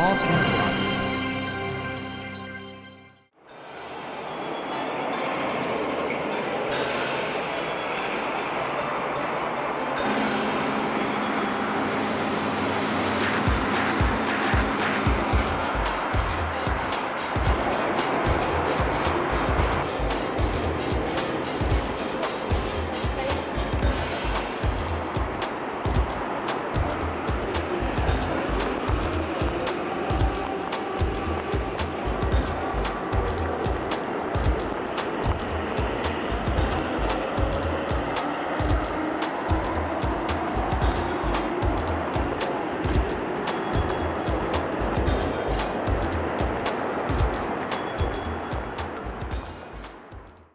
Podcast.